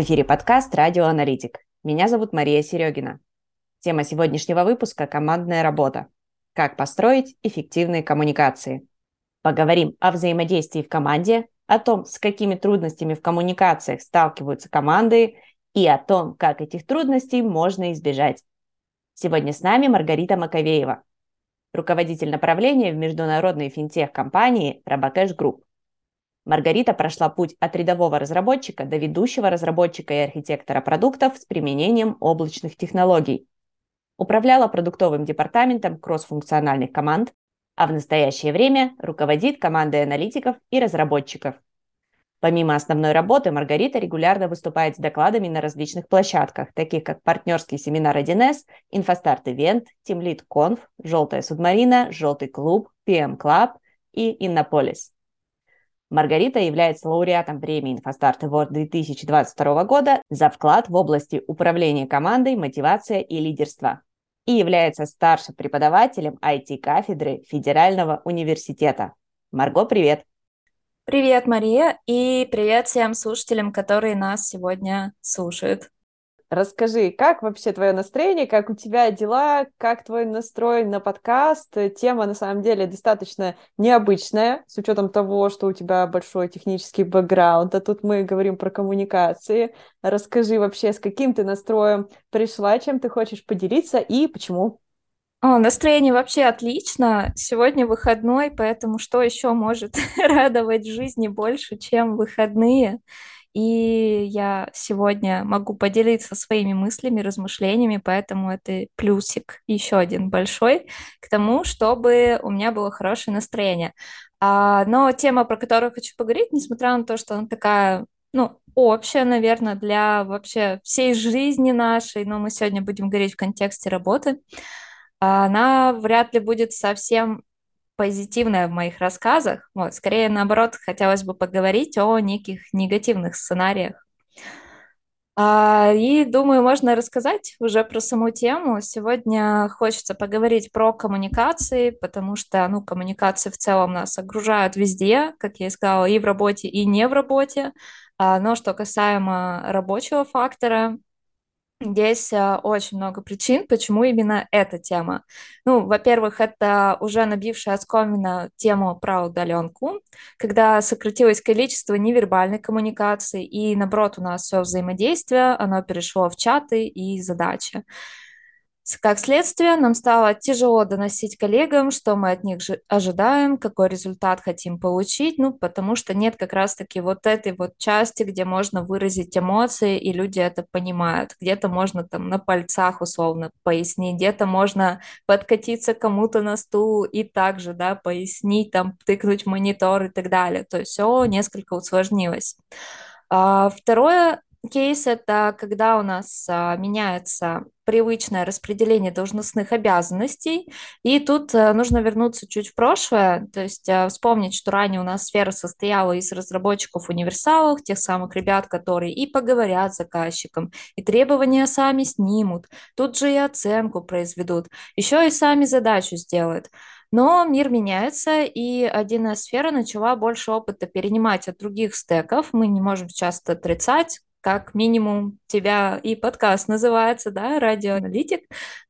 В эфире подкаст «Радио Аналитик». Меня зовут Мария Серегина. Тема сегодняшнего выпуска – командная работа. Как построить эффективные коммуникации. Поговорим о взаимодействии в команде, о том, с какими трудностями в коммуникациях сталкиваются команды и о том, как этих трудностей можно избежать. Сегодня с нами Маргарита Маковеева, руководитель направления в международной финтех-компании Robocash Group. Маргарита прошла путь от рядового разработчика до ведущего разработчика и архитектора продуктов с применением облачных технологий. Управляла продуктовым департаментом кроссфункциональных команд, а в настоящее время руководит командой аналитиков и разработчиков. Помимо основной работы, Маргарита регулярно выступает с докладами на различных площадках, таких как партнерский семинар 1С, Инфостарт Ивент, Тимлит Конф, Желтая Субмарина, Желтый Клуб, PM Club и Иннополис. Маргарита является лауреатом премии InfoStart Award 2022 года за вклад в области управления командой, мотивация и лидерства и является старшим преподавателем IT-кафедры Федерального университета. Марго, привет! Привет, Мария, и привет всем слушателям, которые нас сегодня слушают. Расскажи, как вообще твое настроение, как у тебя дела, как твой настрой на подкаст? Тема на самом деле достаточно необычная, с учетом того, что у тебя большой технический бэкграунд, а тут мы говорим про коммуникации. Расскажи вообще, с каким ты настроем пришла, чем ты хочешь поделиться и почему? О, настроение вообще отлично. Сегодня выходной, поэтому что еще может радовать жизни больше, чем выходные? И я сегодня могу поделиться своими мыслями, размышлениями, поэтому это плюсик еще один большой к тому, чтобы у меня было хорошее настроение. А, но тема, про которую хочу поговорить, несмотря на то, что она такая, ну, общая, наверное, для вообще всей жизни нашей, но мы сегодня будем говорить в контексте работы, она вряд ли будет совсем позитивное в моих рассказах. Вот, скорее, наоборот, хотелось бы поговорить о неких негативных сценариях. А, и думаю, можно рассказать уже про саму тему. Сегодня хочется поговорить про коммуникации, потому что ну, коммуникации в целом нас окружают везде, как я и сказала, и в работе, и не в работе. А, но что касаемо рабочего фактора, Здесь а, очень много причин, почему именно эта тема. Ну, во-первых, это уже набившая оскомина тему про удаленку, когда сократилось количество невербальной коммуникации, и наоборот у нас все взаимодействие, оно перешло в чаты и задачи. Как следствие, нам стало тяжело доносить коллегам, что мы от них ожидаем, какой результат хотим получить, ну, потому что нет как раз-таки вот этой вот части, где можно выразить эмоции, и люди это понимают. Где-то можно там на пальцах условно пояснить, где-то можно подкатиться кому-то на стул и также, да, пояснить, там, тыкнуть монитор и так далее. То есть все несколько усложнилось. А, второе кейс это когда у нас а, меняется привычное распределение должностных обязанностей, и тут а, нужно вернуться чуть в прошлое, то есть а, вспомнить, что ранее у нас сфера состояла из разработчиков универсалов, тех самых ребят, которые и поговорят с заказчиком, и требования сами снимут, тут же и оценку произведут, еще и сами задачу сделают. Но мир меняется, и 1С сфера начала больше опыта перенимать от других стеков. Мы не можем часто отрицать, как минимум тебя и подкаст называется, да, радиоаналитик.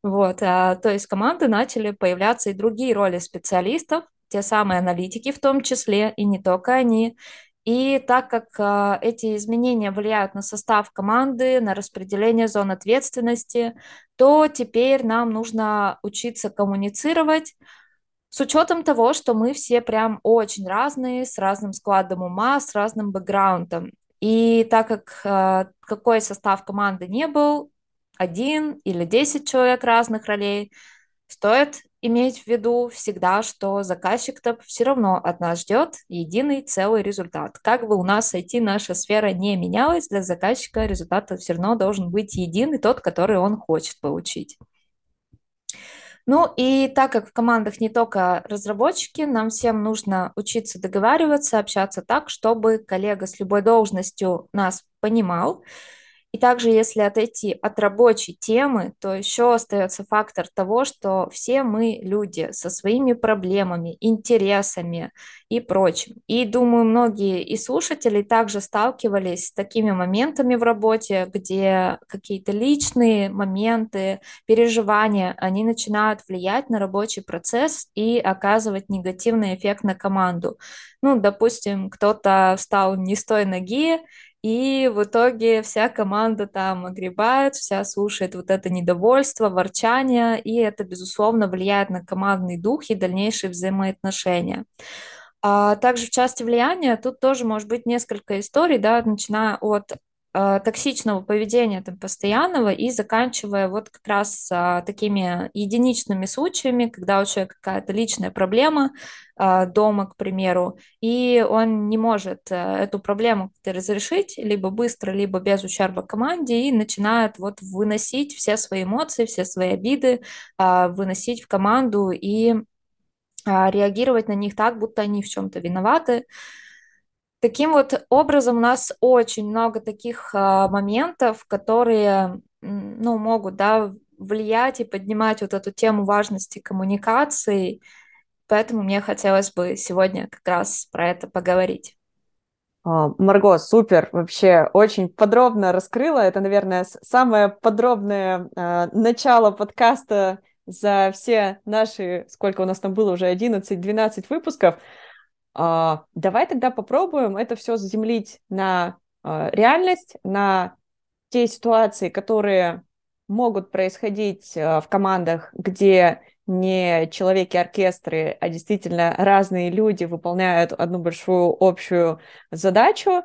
Вот, а, то есть команды начали появляться и другие роли специалистов, те самые аналитики в том числе, и не только они. И так как а, эти изменения влияют на состав команды, на распределение зон ответственности, то теперь нам нужно учиться коммуницировать, с учетом того, что мы все прям очень разные, с разным складом ума, с разным бэкграундом. И так как э, какой состав команды не был, один или десять человек разных ролей, стоит иметь в виду всегда, что заказчик-то все равно от нас ждет единый целый результат. Как бы у нас IT наша сфера не менялась, для заказчика результат все равно должен быть единый, тот, который он хочет получить. Ну и так как в командах не только разработчики, нам всем нужно учиться договариваться, общаться так, чтобы коллега с любой должностью нас понимал. И также, если отойти от рабочей темы, то еще остается фактор того, что все мы люди со своими проблемами, интересами и прочим. И думаю, многие и слушатели также сталкивались с такими моментами в работе, где какие-то личные моменты, переживания, они начинают влиять на рабочий процесс и оказывать негативный эффект на команду. Ну, допустим, кто-то встал не с той ноги, и в итоге вся команда там огребает, вся слушает вот это недовольство, ворчание, и это, безусловно, влияет на командный дух и дальнейшие взаимоотношения. А также в части влияния тут тоже может быть несколько историй, да, начиная от токсичного поведения там постоянного и заканчивая вот как раз а, такими единичными случаями, когда у человека какая-то личная проблема а, дома, к примеру, и он не может а, эту проблему разрешить либо быстро, либо без ущерба команде и начинает вот выносить все свои эмоции, все свои обиды, а, выносить в команду и а, реагировать на них так, будто они в чем-то виноваты. Таким вот образом у нас очень много таких а, моментов, которые ну, могут да, влиять и поднимать вот эту тему важности коммуникации. Поэтому мне хотелось бы сегодня как раз про это поговорить. А, Марго, супер, вообще очень подробно раскрыла. Это, наверное, самое подробное э, начало подкаста за все наши, сколько у нас там было уже, 11-12 выпусков. А, давай тогда попробуем это все заземлить на а, реальность, на те ситуации, которые могут происходить а, в командах, где не человеки-оркестры, а действительно разные люди выполняют одну большую общую задачу.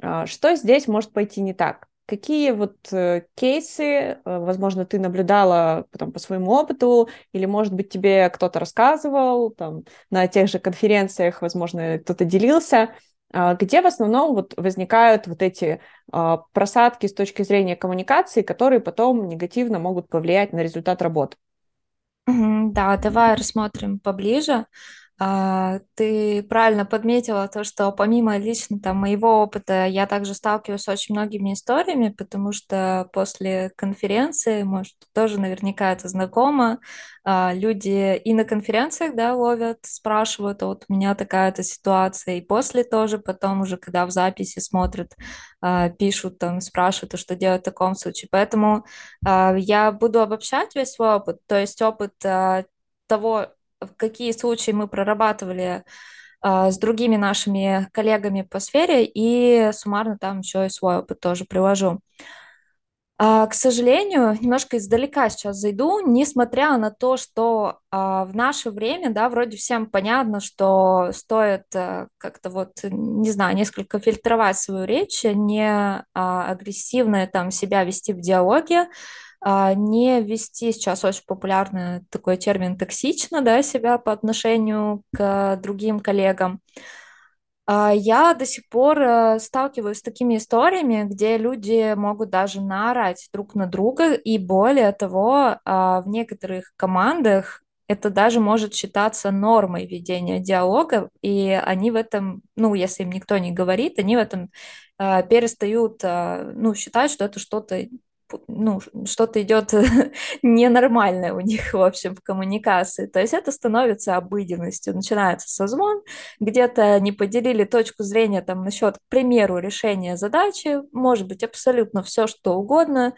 Что здесь может пойти не так? Какие вот э, кейсы, э, возможно, ты наблюдала там, по своему опыту, или, может быть, тебе кто-то рассказывал там, на тех же конференциях, возможно, кто-то делился, э, где в основном вот возникают вот эти э, просадки с точки зрения коммуникации, которые потом негативно могут повлиять на результат работы? Да, давай рассмотрим поближе. А, ты правильно подметила то, что помимо лично там моего опыта, я также сталкиваюсь с очень многими историями, потому что после конференции, может, тоже наверняка это знакомо, а, люди и на конференциях, да, ловят, спрашивают, а вот у меня такая-то ситуация, и после тоже, потом уже, когда в записи смотрят, пишут там, спрашивают, что делать в таком случае. Поэтому я буду обобщать весь свой опыт, то есть опыт того, какие случаи мы прорабатывали а, с другими нашими коллегами по сфере, и суммарно там еще и свой опыт тоже привожу. А, к сожалению, немножко издалека сейчас зайду, несмотря на то, что а, в наше время, да, вроде всем понятно, что стоит а, как-то вот, не знаю, несколько фильтровать свою речь, не агрессивно там себя вести в диалоге, не вести сейчас очень популярный такой термин токсично, да, себя по отношению к другим коллегам. А, я до сих пор э, сталкиваюсь с такими историями, где люди могут даже наорать друг на друга, и более того, а, в некоторых командах это даже может считаться нормой ведения диалога, и они в этом, ну, если им никто не говорит, они в этом перестают, ну, считать, что это что-то ну, что-то идет ненормальное у них, в общем, в коммуникации. То есть это становится обыденностью. Начинается созвон, где-то не поделили точку зрения там насчет, к примеру, решения задачи, может быть, абсолютно все, что угодно,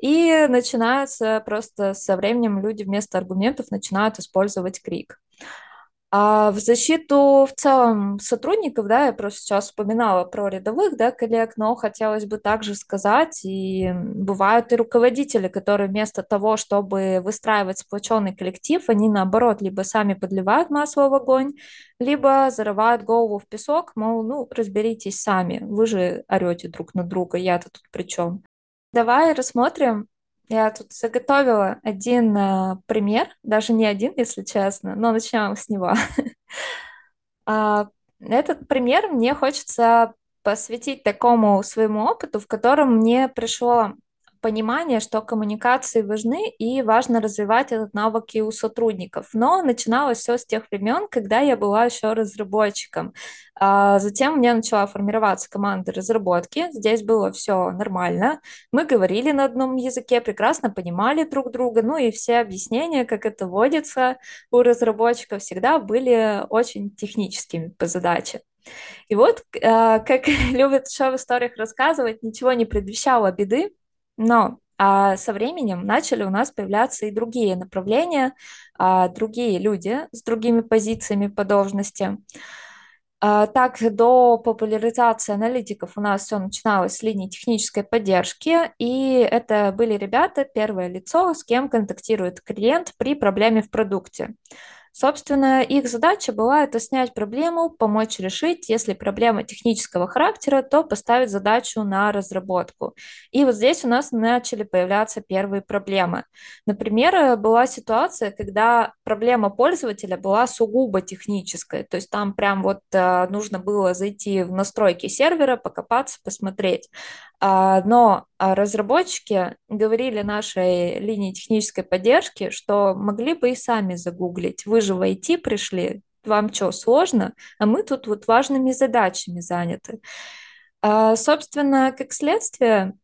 и начинается просто со временем люди вместо аргументов начинают использовать крик. А в защиту в целом сотрудников, да, я просто сейчас вспоминала про рядовых, да, коллег, но хотелось бы также сказать, и бывают и руководители, которые вместо того, чтобы выстраивать сплоченный коллектив, они наоборот либо сами подливают масло в огонь, либо зарывают голову в песок, мол, ну, разберитесь сами, вы же орете друг на друга, я-то тут при чем. Давай рассмотрим я тут заготовила один э, пример, даже не один, если честно, но начнем с него. А, этот пример мне хочется посвятить такому своему опыту, в котором мне пришло понимание, что коммуникации важны и важно развивать этот навык и у сотрудников. Но начиналось все с тех времен, когда я была еще разработчиком. А затем у меня начала формироваться команда разработки. Здесь было все нормально. Мы говорили на одном языке, прекрасно понимали друг друга. Ну и все объяснения, как это водится у разработчиков, всегда были очень техническими по задаче. И вот, а, как любят еще в историях рассказывать, ничего не предвещало беды, но а со временем начали у нас появляться и другие направления, а, другие люди с другими позициями по должности. А, так, до популяризации аналитиков у нас все начиналось с линии технической поддержки, и это были ребята, первое лицо, с кем контактирует клиент при проблеме в продукте. Собственно, их задача была это снять проблему, помочь решить. Если проблема технического характера, то поставить задачу на разработку. И вот здесь у нас начали появляться первые проблемы. Например, была ситуация, когда проблема пользователя была сугубо техническая. То есть там прям вот э, нужно было зайти в настройки сервера, покопаться, посмотреть. А, но а, разработчики говорили нашей линии технической поддержки, что могли бы и сами загуглить. Вы же в IT пришли, вам что, сложно? А мы тут вот важными задачами заняты. А, собственно, как следствие,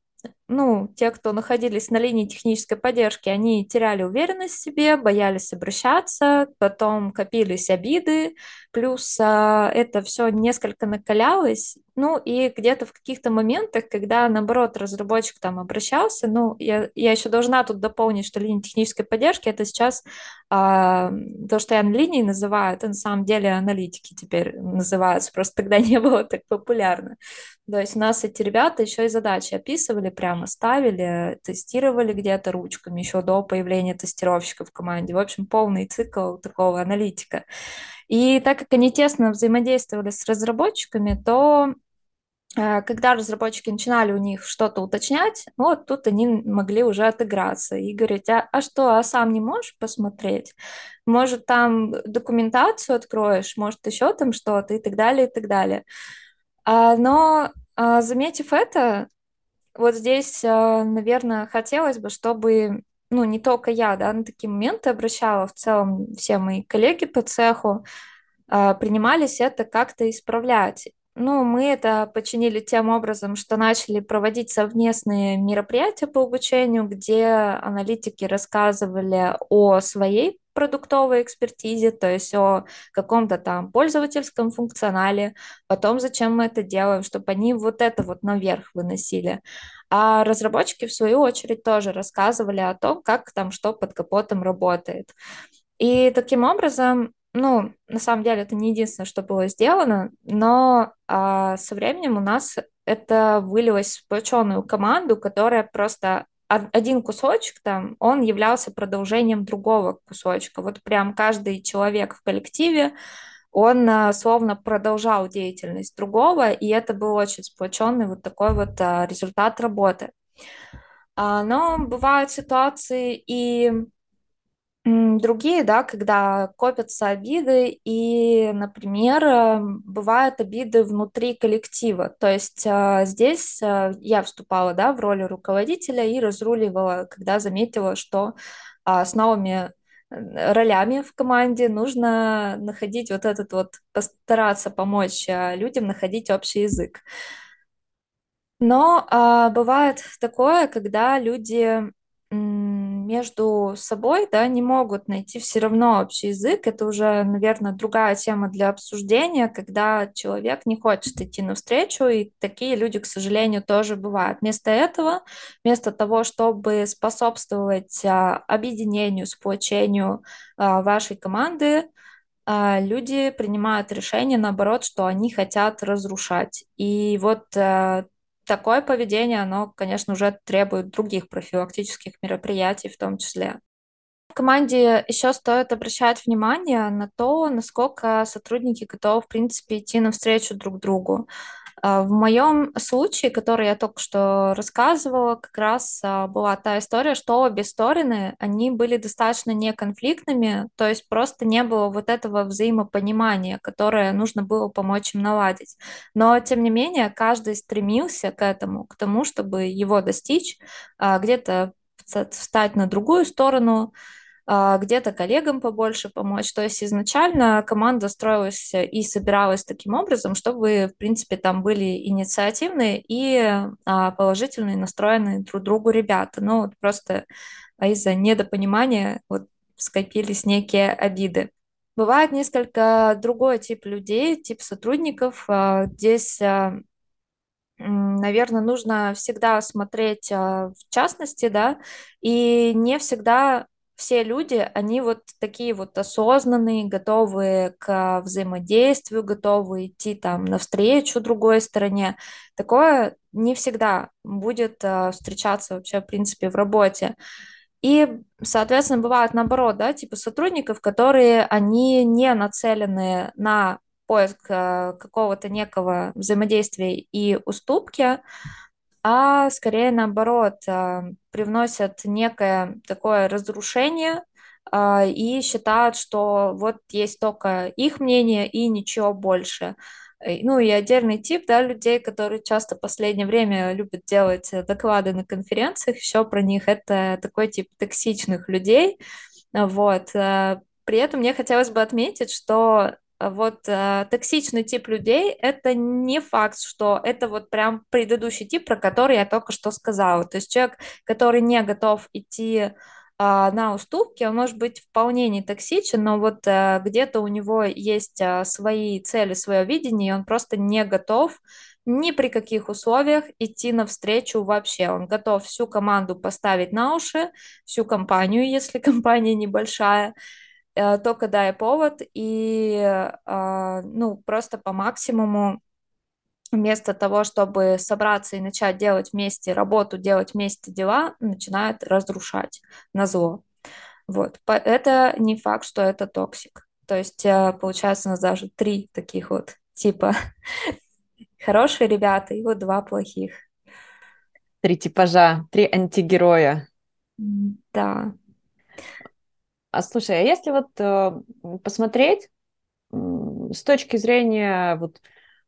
ну, те, кто находились на линии технической поддержки, они теряли уверенность в себе, боялись обращаться, потом копились обиды, плюс а, это все несколько накалялось, ну, и где-то в каких-то моментах, когда, наоборот, разработчик там обращался, ну, я, я еще должна тут дополнить, что линия технической поддержки, это сейчас а, то, что я на линии называю, это на самом деле аналитики теперь называются, просто тогда не было так популярно. То есть у нас эти ребята еще и задачи описывали прямо, ставили, тестировали где-то ручками еще до появления тестировщика в команде. В общем, полный цикл такого аналитика. И так как они тесно взаимодействовали с разработчиками, то э, когда разработчики начинали у них что-то уточнять, вот тут они могли уже отыграться и говорить, а, а что, а сам не можешь посмотреть? Может, там документацию откроешь, может, еще там что-то и так далее, и так далее. А, но а, заметив это, вот здесь, наверное, хотелось бы, чтобы ну, не только я, да, на такие моменты обращала, в целом все мои коллеги по цеху э, принимались это как-то исправлять. Ну, мы это починили тем образом, что начали проводить совместные мероприятия по обучению, где аналитики рассказывали о своей продуктовой экспертизе, то есть о каком-то там пользовательском функционале, потом зачем мы это делаем, чтобы они вот это вот наверх выносили. А разработчики, в свою очередь, тоже рассказывали о том, как там что под капотом работает. И таким образом, ну, на самом деле, это не единственное, что было сделано, но а, со временем у нас это вылилось в сплоченную команду, которая просто один кусочек там, он являлся продолжением другого кусочка. Вот прям каждый человек в коллективе, он а, словно продолжал деятельность другого, и это был очень сплоченный вот такой вот а, результат работы. А, но бывают ситуации и другие, да, когда копятся обиды, и, например, э, бывают обиды внутри коллектива. То есть э, здесь э, я вступала, да, в роли руководителя и разруливала, когда заметила, что а, с новыми ролями в команде нужно находить вот этот вот, постараться помочь людям находить общий язык. Но а, бывает такое, когда люди между собой, да, не могут найти все равно общий язык. Это уже, наверное, другая тема для обсуждения, когда человек не хочет идти навстречу, и такие люди, к сожалению, тоже бывают. Вместо этого, вместо того, чтобы способствовать а, объединению, сплочению а, вашей команды, а, люди принимают решение, наоборот, что они хотят разрушать. И вот такое поведение, оно, конечно, уже требует других профилактических мероприятий в том числе. В команде еще стоит обращать внимание на то, насколько сотрудники готовы, в принципе, идти навстречу друг другу. А, В моем случае, который я только что рассказывала, как раз а, была та история, что обе стороны, они были достаточно неконфликтными, то есть просто не было вот этого взаимопонимания, которое нужно было помочь им наладить. Но, тем не менее, каждый стремился к этому, к тому, чтобы его достичь, а, где-то встать на другую сторону, где-то коллегам побольше помочь. То есть изначально команда строилась и собиралась таким образом, чтобы, в принципе, там были инициативные и а, положительные настроенные друг другу ребята. Ну, вот просто из-за недопонимания вот скопились некие обиды. Бывает несколько другой тип людей, тип сотрудников. А, Здесь наверное, нужно всегда смотреть в частности, да, и не всегда все люди, они вот такие вот осознанные, готовые к взаимодействию, готовы идти там навстречу другой стороне. Такое не всегда будет э, встречаться вообще, в принципе, в работе. И, соответственно, бывает наоборот, да, типа сотрудников, которые, они не нацелены на поиск э, какого-то некого взаимодействия и уступки, а скорее наоборот а, привносят некое такое разрушение а, и считают, что вот есть только их мнение и ничего больше. Э, Ну и отдельный тип, да, людей, которые часто в последнее время любят делать э, доклады на конференциях, еще про них, это такой тип токсичных людей, вот. э, При этом мне хотелось бы отметить, что вот э, токсичный тип людей это не факт, что это вот прям предыдущий тип, про который я только что сказала. То есть человек, который не готов идти а, на уступки, он может быть вполне не токсичен, но вот а, где-то у него есть а, свои цели, свое видение, и он просто не готов ни при каких условиях идти навстречу вообще. Он готов всю команду поставить на уши, всю компанию, если компания небольшая, э, только дай повод, и э, ну, просто по максимуму вместо того, чтобы собраться и начать делать вместе работу, делать вместе дела, начинает разрушать на зло. Вот. Это не факт, что это токсик. То есть, э, получается, у нас даже три таких вот типа хорошие ребята и вот два плохих. Три типажа, три антигероя. Да. А слушай, а если вот э, посмотреть с точки зрения вот,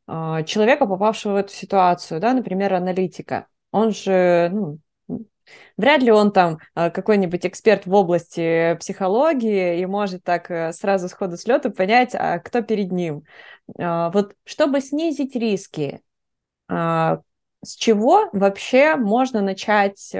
э, человека, попавшего в эту ситуацию, да, например, аналитика, он же, ну, вряд ли он там э, какой-нибудь эксперт в области психологии и может так сразу сходу с лету понять, а кто перед ним. Вот чтобы снизить риски, с чего вообще можно начать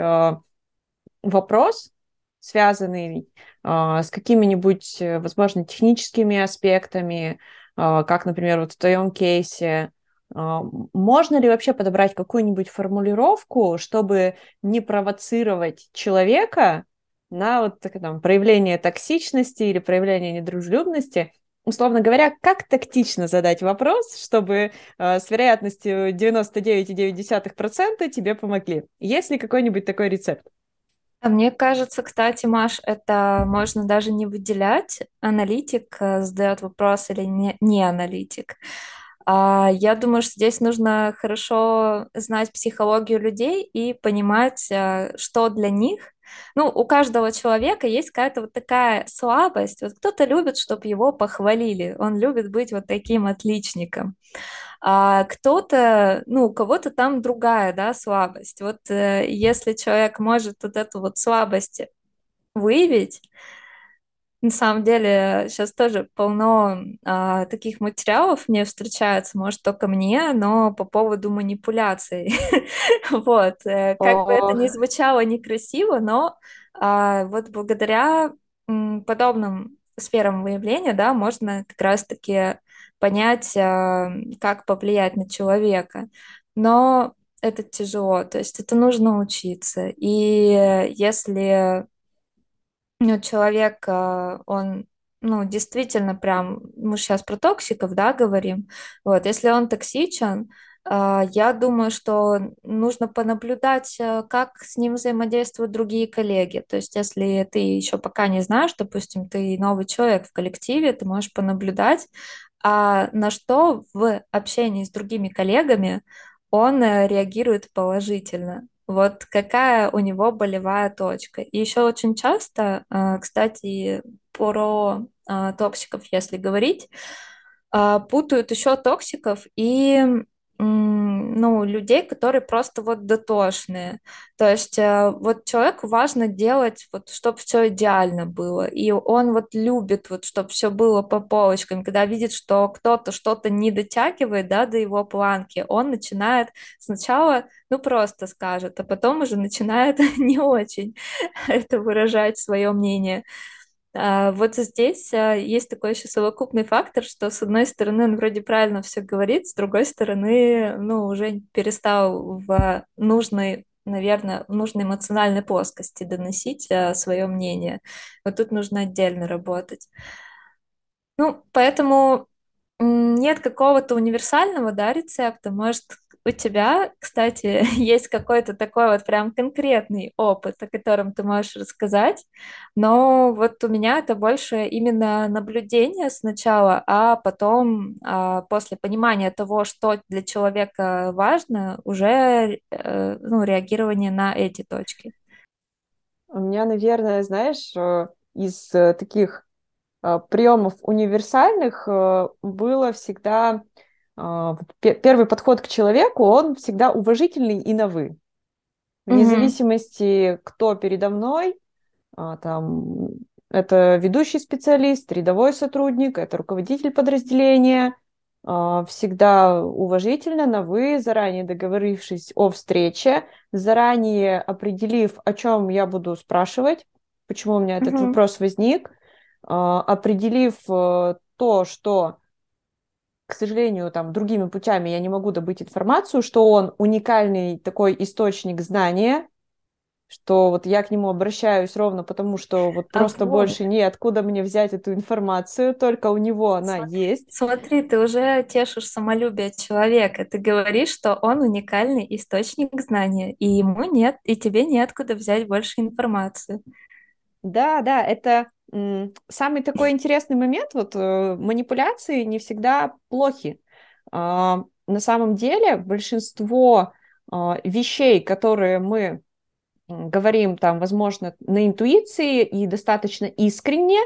вопрос, связанный а, с какими-нибудь, э, возможно, техническими аспектами, а, как, например, вот в твоем кейсе, а, можно ли вообще подобрать какую-нибудь формулировку, чтобы не провоцировать человека на вот там, проявление токсичности или проявление недружелюбности, условно говоря, как тактично задать вопрос, чтобы э, с вероятностью 99,9% тебе помогли? Есть ли какой-нибудь такой рецепт? А мне кажется, кстати, Маш, это можно даже не выделять, аналитик э, задает вопрос или не, не аналитик. А, Я думаю, что здесь нужно хорошо знать психологию людей и понимать, э, что для них. Ну, у каждого человека есть какая-то вот такая слабость. Вот кто-то любит, чтобы его похвалили. Он любит быть вот таким отличником а кто-то, ну, у кого-то там другая, да, слабость. Вот э, если человек может вот эту вот слабость выявить, на самом деле сейчас тоже полно а, таких материалов мне встречается, может, только мне, но по поводу манипуляций. Вот, э, как бы это ни звучало некрасиво, но а, вот благодаря подобным сферам выявления, да, можно как раз-таки понять, а, как повлиять на человека. Но это тяжело, то есть это нужно учиться. И если ну, человек, а, он, ну, действительно прям, мы сейчас про токсиков, да, говорим, вот, если он токсичен, а, я думаю, что нужно понаблюдать, а, как с ним взаимодействуют другие коллеги. То есть, если ты еще пока не знаешь, допустим, ты новый человек в коллективе, ты можешь понаблюдать, а на что в общении с другими коллегами он э, реагирует положительно. Вот какая у него болевая точка. И еще очень часто, э, кстати, про э, токсиков, если говорить, путают еще токсиков и ну, людей, которые просто вот дотошные. То есть э, вот человеку важно делать, вот, чтобы все идеально было. И он вот любит, вот, чтобы все было по полочкам. Когда видит, что кто-то что-то не дотягивает, да, до его планки, он начинает сначала, ну, просто скажет, а потом уже начинает не очень это выражать свое мнение. А, вот здесь а, есть такой еще совокупный фактор, что с одной стороны он вроде правильно все говорит, с другой стороны, ну, уже перестал в нужной, наверное, в нужной эмоциональной плоскости доносить а, свое мнение. Вот тут нужно отдельно работать. Ну, поэтому нет какого-то универсального, да, рецепта. Может, у тебя, кстати, есть какой-то такой вот прям конкретный опыт, о котором ты можешь рассказать, но вот у меня это больше именно наблюдение сначала, а потом а, после понимания того, что для человека важно, уже э, ну, реагирование на эти точки. У меня, наверное, знаешь, э, из э, таких приемов универсальных было всегда а, первый подход к человеку, он всегда уважительный и на «вы». Вне mm зависимости, кто передо мной, а, там, это ведущий специалист, рядовой сотрудник, это руководитель подразделения, а, всегда уважительно на «вы», заранее договорившись о встрече, заранее определив, о чем я буду спрашивать, почему у меня этот mm вопрос возник, определив э, то, что к сожалению, там, другими путями я не могу добыть информацию, что он уникальный такой источник знания, что вот я к нему обращаюсь ровно потому, что вот а просто вот. больше неоткуда мне взять эту информацию, только у него она смотри, есть. Смотри, ты уже тешишь самолюбие человека, ты говоришь, что он уникальный источник знания, и ему нет, и тебе неоткуда взять больше информации. Да, да, это самый такой интересный момент, вот э, манипуляции не всегда плохи. А, на самом деле большинство а, вещей, которые мы говорим там, возможно, на интуиции и достаточно искренне,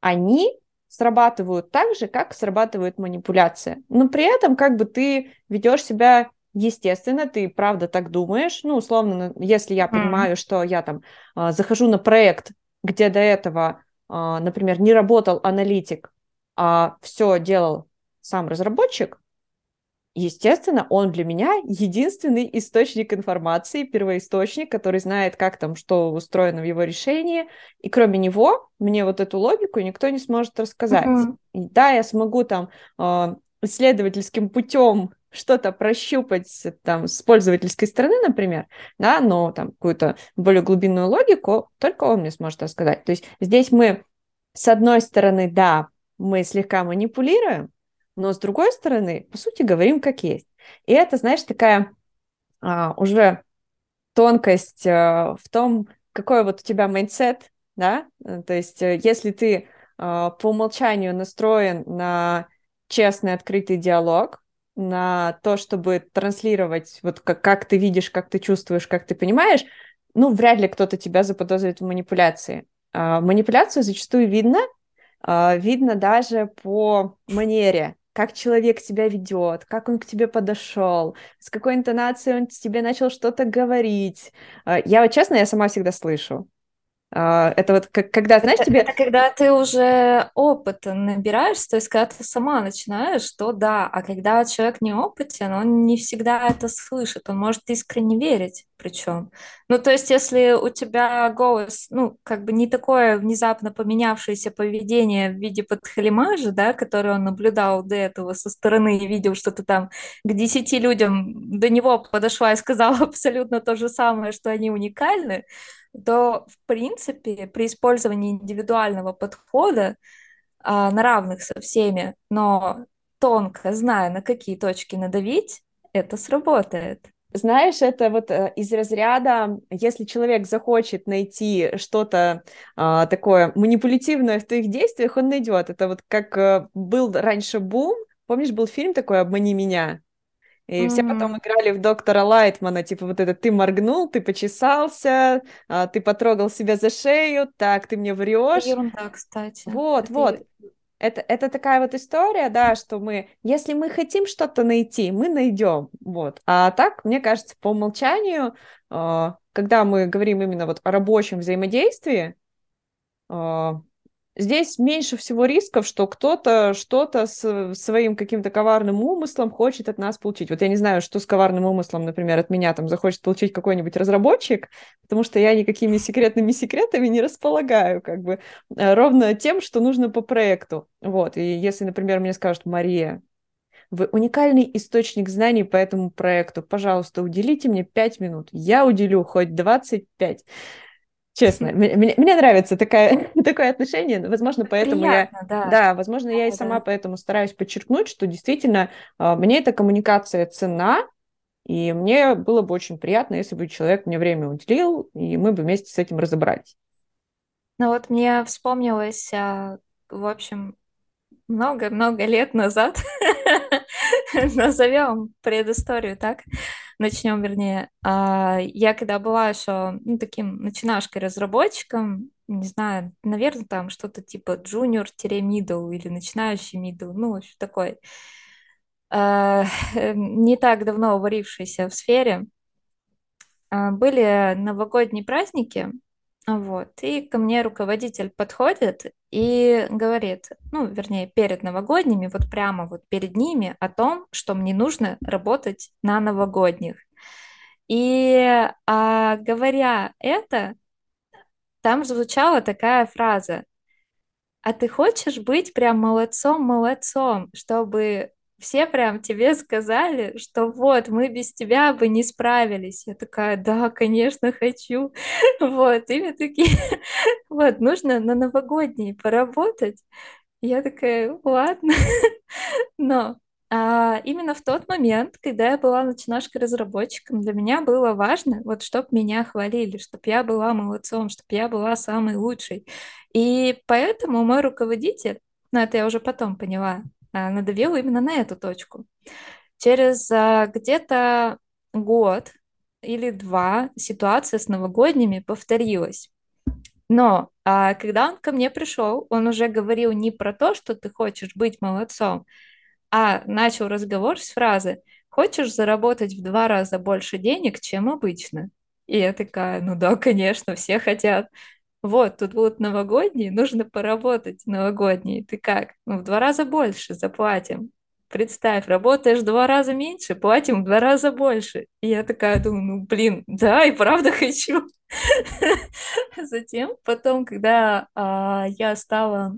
они срабатывают так же, как срабатывает манипуляция. Но при этом как бы ты ведешь себя естественно, ты правда так думаешь. Ну, условно, если я понимаю, mm. что я там а, захожу на проект, где до этого, а, например, не работал аналитик, а все делал сам разработчик, естественно, он для меня единственный источник информации, первоисточник, который знает, как там что устроено в его решении. И кроме него, мне вот эту логику никто не сможет рассказать. Uh-huh. да, я смогу там а, исследовательским путем что-то прощупать там с пользовательской стороны, например, да, но там какую-то более глубинную логику только он мне сможет рассказать. То есть здесь мы, с одной стороны, да, мы слегка манипулируем, но с другой стороны, по сути, говорим как есть. И это, знаешь, такая а, уже тонкость а, в том, какой вот у тебя mindset, да, то есть э, если ты а, по умолчанию настроен на честный, открытый диалог, на то, чтобы транслировать, вот как, как ты видишь, как ты чувствуешь, как ты понимаешь, ну, вряд ли кто-то тебя заподозрит в манипуляции. А, манипуляцию зачастую видно, а, видно даже по манере, как человек себя ведет, как он к тебе подошел, с какой интонацией он тебе начал что-то говорить. А, я вот честно, я сама всегда слышу. А, это вот как, когда, знаешь, это, тебе... Это когда ты уже опыт набираешь, то есть когда ты сама начинаешь, то да, а когда человек не опытен, он не всегда это слышит, он может искренне верить причем. Ну, то есть если у тебя голос, ну, как бы не такое внезапно поменявшееся поведение в виде подхалимажа, да, который он наблюдал до этого со стороны и видел, что ты там к десяти людям до него подошла и сказала абсолютно то же самое, что они уникальны, то, в принципе, при использовании индивидуального подхода а, на равных со всеми, но тонко зная, на какие точки надавить, это сработает. знаешь, это вот э, из разряда, если человек захочет найти что-то а, такое манипулятивное в твоих действиях, он найдет. Это вот как а, был раньше бум, помнишь, был фильм такой «Обмани меня»? И mm-hmm. все потом играли в доктора Лайтмана, типа вот это ты моргнул, ты почесался, а, ты потрогал себя за шею, так, ты мне врешь. Ерунда, кстати. Вот, это вот. Это, это такая вот история, да, что мы, если мы хотим что-то найти, мы найдем, вот. А так, мне кажется, по умолчанию, а, когда мы говорим именно вот о рабочем взаимодействии, а, здесь меньше всего рисков, что кто-то что-то с своим каким-то коварным умыслом хочет от нас получить. Вот я не знаю, что с коварным умыслом, например, от меня там захочет получить какой-нибудь разработчик, потому что я никакими секретными секретами не располагаю, как бы, э, ровно тем, что нужно по проекту. Вот, и если, например, мне скажут, Мария, вы уникальный источник знаний по этому проекту. Пожалуйста, уделите мне 5 минут. Я уделю хоть 25. Честно, мне, мне нравится такая, такое отношение, возможно, поэтому Приятно, я, да, да возможно, я и сама да. поэтому стараюсь подчеркнуть, что действительно э, мне эта коммуникация цена, и мне было бы очень приятно, если бы человек мне время уделил, и мы бы вместе с этим разобрались. Ну вот мне вспомнилось, а, в общем, много-много лет назад, назовем предысторию так, начнем, вернее. А, я когда была еще ну, таким начинашкой-разработчиком, не знаю, наверное, там что-то типа junior-middle или начинающий middle, ну, в общем, такой, а, не так давно варившийся в сфере, а, были новогодние праздники, вот, и ко мне руководитель подходит и говорит, ну, вернее, перед новогодними, вот прямо вот перед ними о том, что мне нужно работать на новогодних. И а, говоря это, там звучала такая фраза, а ты хочешь быть прям молодцом-молодцом, чтобы все прям тебе сказали, что вот, мы без тебя бы не справились. Я такая, да, конечно, хочу. Вот, и мне такие, вот, нужно на новогодние поработать. Я такая, ладно. Но а, именно в тот момент, когда я была начинашкой-разработчиком, для меня было важно, вот, чтобы меня хвалили, чтобы я была молодцом, чтобы я была самой лучшей. И поэтому мой руководитель, ну, это я уже потом поняла, надавил именно на эту точку. Через а, где-то год или два ситуация с новогодними повторилась. Но а, когда он ко мне пришел, он уже говорил не про то, что ты хочешь быть молодцом, а начал разговор с фразы «Хочешь заработать в два раза больше денег, чем обычно?» И я такая, ну да, конечно, все хотят вот, тут будут новогодние, нужно поработать новогодние. Ты как? Ну, в два раза больше заплатим. Представь, работаешь в два раза меньше, платим в два раза больше. И я такая думаю, ну, блин, да, и правда хочу. Затем, потом, когда а, я стала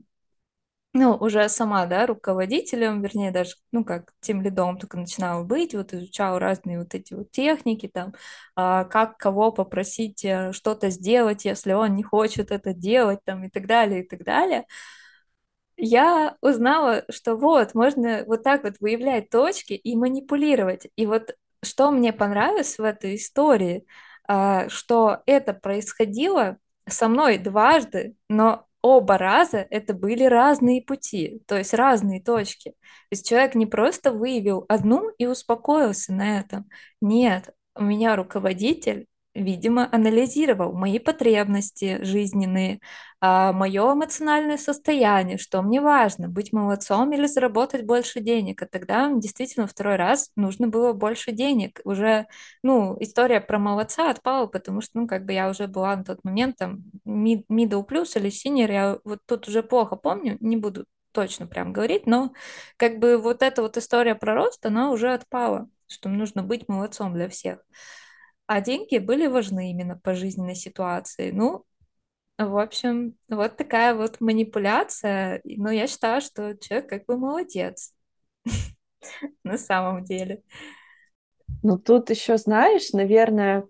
ну, уже сама, да, руководителем, вернее, даже, ну, как тем лидом только начинала быть, вот изучала разные вот эти вот техники, там, а, как кого попросить э, что-то сделать, если он не хочет это делать, там, и так далее, и так далее. Я узнала, что вот, можно вот так вот выявлять точки и манипулировать. И вот что мне понравилось в этой истории, а, что это происходило со мной дважды, но оба раза это были разные пути, то есть разные точки. То есть человек не просто выявил одну и успокоился на этом. Нет, у меня руководитель видимо, анализировал мои потребности жизненные, а, мое эмоциональное состояние, что мне важно, быть молодцом или заработать больше денег. И тогда действительно второй раз нужно было больше денег. Уже, ну, история про молодца отпала, потому что, ну, как бы я уже была на тот момент там middle plus или senior, я вот тут уже плохо помню, не буду точно прям говорить, но как бы вот эта вот история про рост, она уже отпала, что нужно быть молодцом для всех. А деньги были важны именно по жизненной ситуации. Ну, в общем, вот такая вот манипуляция. Но я считаю, что человек как бы молодец на самом деле. Ну, тут еще, знаешь, наверное,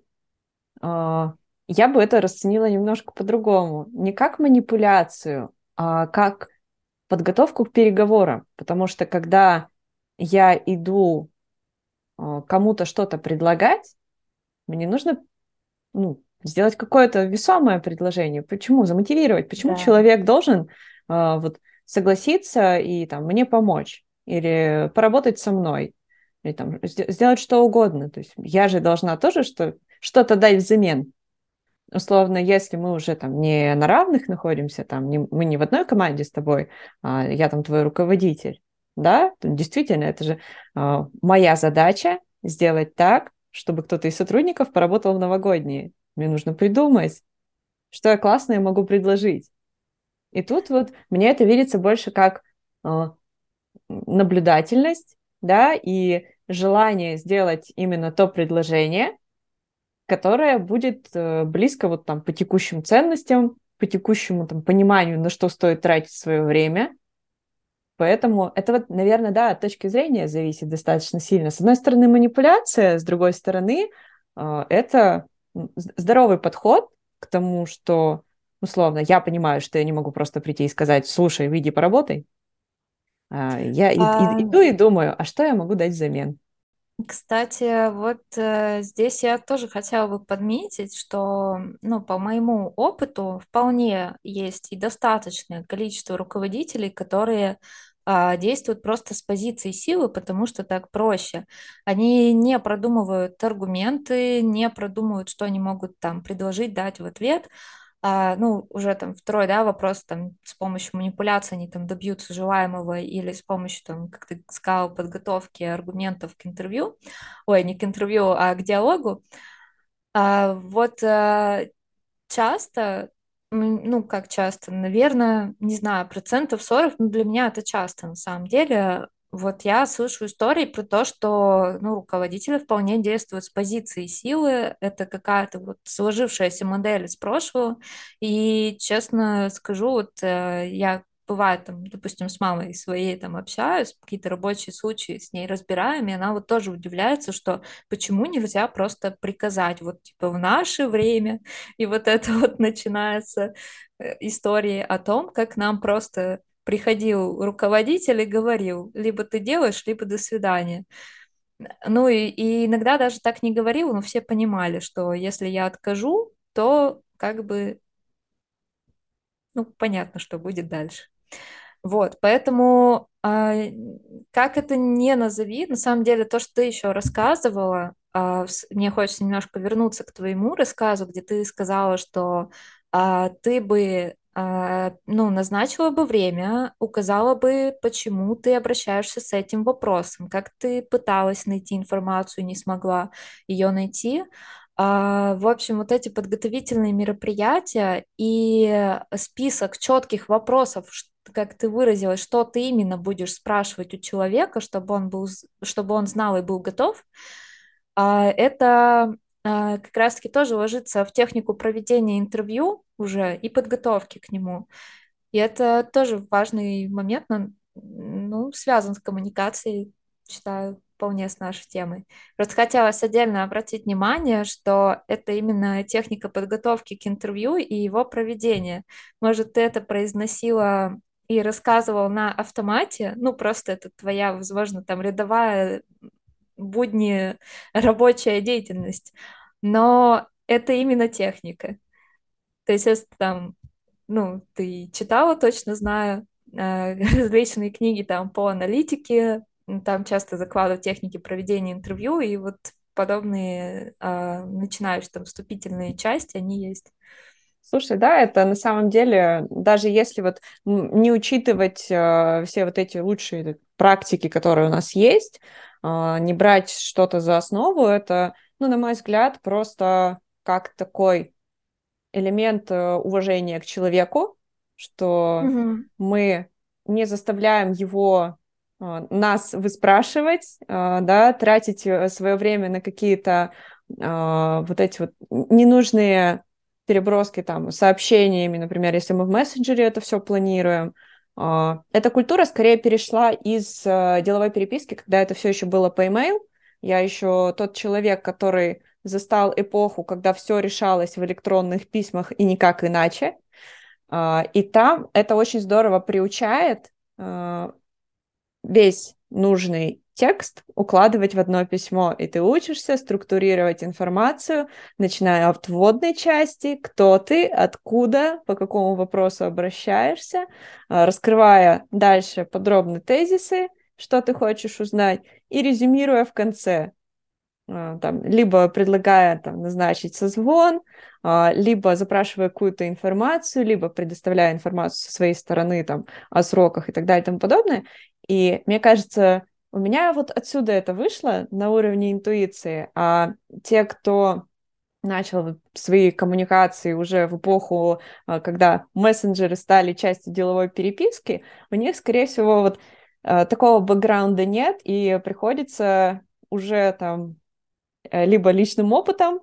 а, я бы это расценила немножко по-другому. Не как манипуляцию, а как подготовку к переговорам. Потому что когда я иду э, кому-то что-то предлагать, мне нужно ну, сделать какое-то весомое предложение. Почему? Замотивировать. Почему да. человек должен э, вот согласиться и там мне помочь или поработать со мной или там сделать что угодно. То есть я же должна тоже что, что-то дать взамен. Условно, если мы уже там не на равных находимся, там не, мы не в одной команде с тобой, а я там твой руководитель, да, действительно это же э, моя задача сделать так, чтобы кто-то из сотрудников поработал в новогодние. Мне нужно придумать, что я классное могу предложить. И тут вот мне это видится больше как э, наблюдательность, да, и желание сделать именно то предложение, которое будет э, близко вот там по текущим ценностям, по текущему там пониманию, на что стоит тратить свое время. Поэтому это вот, наверное, да, от точки зрения зависит достаточно сильно. С одной стороны манипуляция, с другой стороны э, это здоровый подход к тому, что условно, я понимаю, что я не могу просто прийти и сказать, слушай, выйди поработай. А, я а... иду и думаю, а что я могу дать взамен? Кстати, вот э, здесь я тоже хотела бы подметить, что, ну, по моему опыту, вполне есть и достаточное количество руководителей, которые а, действуют просто с позиции силы, потому что так проще. Они не продумывают аргументы, не продумывают, что они могут там предложить, дать в ответ, ну, уже там второй, да, вопрос, там, с помощью манипуляции они там добьются желаемого или с помощью, там, как ты сказал, подготовки аргументов к интервью, ой, не к интервью, а к диалогу, а, вот а, часто, ну, как часто, наверное, не знаю, процентов 40, но для меня это часто, на самом деле, вот я слышу истории про то, что ну, руководители вполне действуют с позиции силы. Это какая-то вот сложившаяся модель из прошлого. И честно скажу, вот э, я бывает, там, допустим, с мамой своей там общаюсь, какие-то рабочие случаи с ней разбираем, и она вот тоже удивляется, что почему нельзя просто приказать, вот типа в наше время, и вот это вот начинается э, истории о том, как нам просто приходил руководитель и говорил, либо ты делаешь, либо до свидания. Ну и, и иногда даже так не говорил, но все понимали, что если я откажу, то как бы, ну, понятно, что будет дальше. Вот, поэтому э, как это не назови, на самом деле то, что ты еще рассказывала, э, мне хочется немножко вернуться к твоему рассказу, где ты сказала, что э, ты бы ну, назначила бы время, указала бы, почему ты обращаешься с этим вопросом, как ты пыталась найти информацию, не смогла ее найти. А, в общем, вот эти подготовительные мероприятия и список четких вопросов, как ты выразилась, что ты именно будешь спрашивать у человека, чтобы он был, чтобы он знал и был готов, а, это а, как раз-таки тоже ложится в технику проведения интервью уже и подготовки к нему. И это тоже важный момент, но, ну, связан с коммуникацией, считаю, вполне с нашей темой. Просто хотелось отдельно обратить внимание, что это именно техника подготовки к интервью и его проведения. Может, ты это произносила и рассказывал на автомате, ну, просто это твоя, возможно, там рядовая будни рабочая деятельность, но это именно техника. То есть если там, ну, ты читала, точно знаю, э, различные книги там по аналитике, там часто закладывают техники проведения интервью, и вот подобные э, начинаешь там вступительные части, они есть. Слушай, да, это на самом деле, даже если вот не учитывать э, все вот эти лучшие практики, которые у нас есть, э, не брать что-то за основу, это, ну, на мой взгляд, просто как такой элемент э, уважения к человеку, что угу. мы не заставляем его э, нас выспрашивать, э, да, тратить свое время на какие-то вот эти вот ненужные переброски там сообщениями, например, если мы в мессенджере это все планируем. Эта культура скорее перешла из деловой переписки, когда это все еще было по email. Я еще тот человек, который застал эпоху, когда все решалось в электронных письмах и никак иначе. А, и там это очень здорово приучает а, весь нужный текст укладывать в одно письмо, и ты учишься структурировать информацию, начиная от вводной части, кто ты, откуда, по какому вопросу обращаешься, а, раскрывая дальше подробно тезисы, что ты хочешь узнать, и резюмируя в конце, а, там, либо предлагая там, назначить созвон, а, либо запрашивая какую-то информацию, либо предоставляя информацию со своей стороны там, о сроках и так далее и тому подобное. И мне кажется, у меня вот отсюда это вышло на уровне интуиции, а те, кто начал свои коммуникации уже в эпоху, а, когда мессенджеры стали частью деловой переписки, у них, скорее всего, вот а, такого бэкграунда нет, и приходится уже там э, либо личным опытом,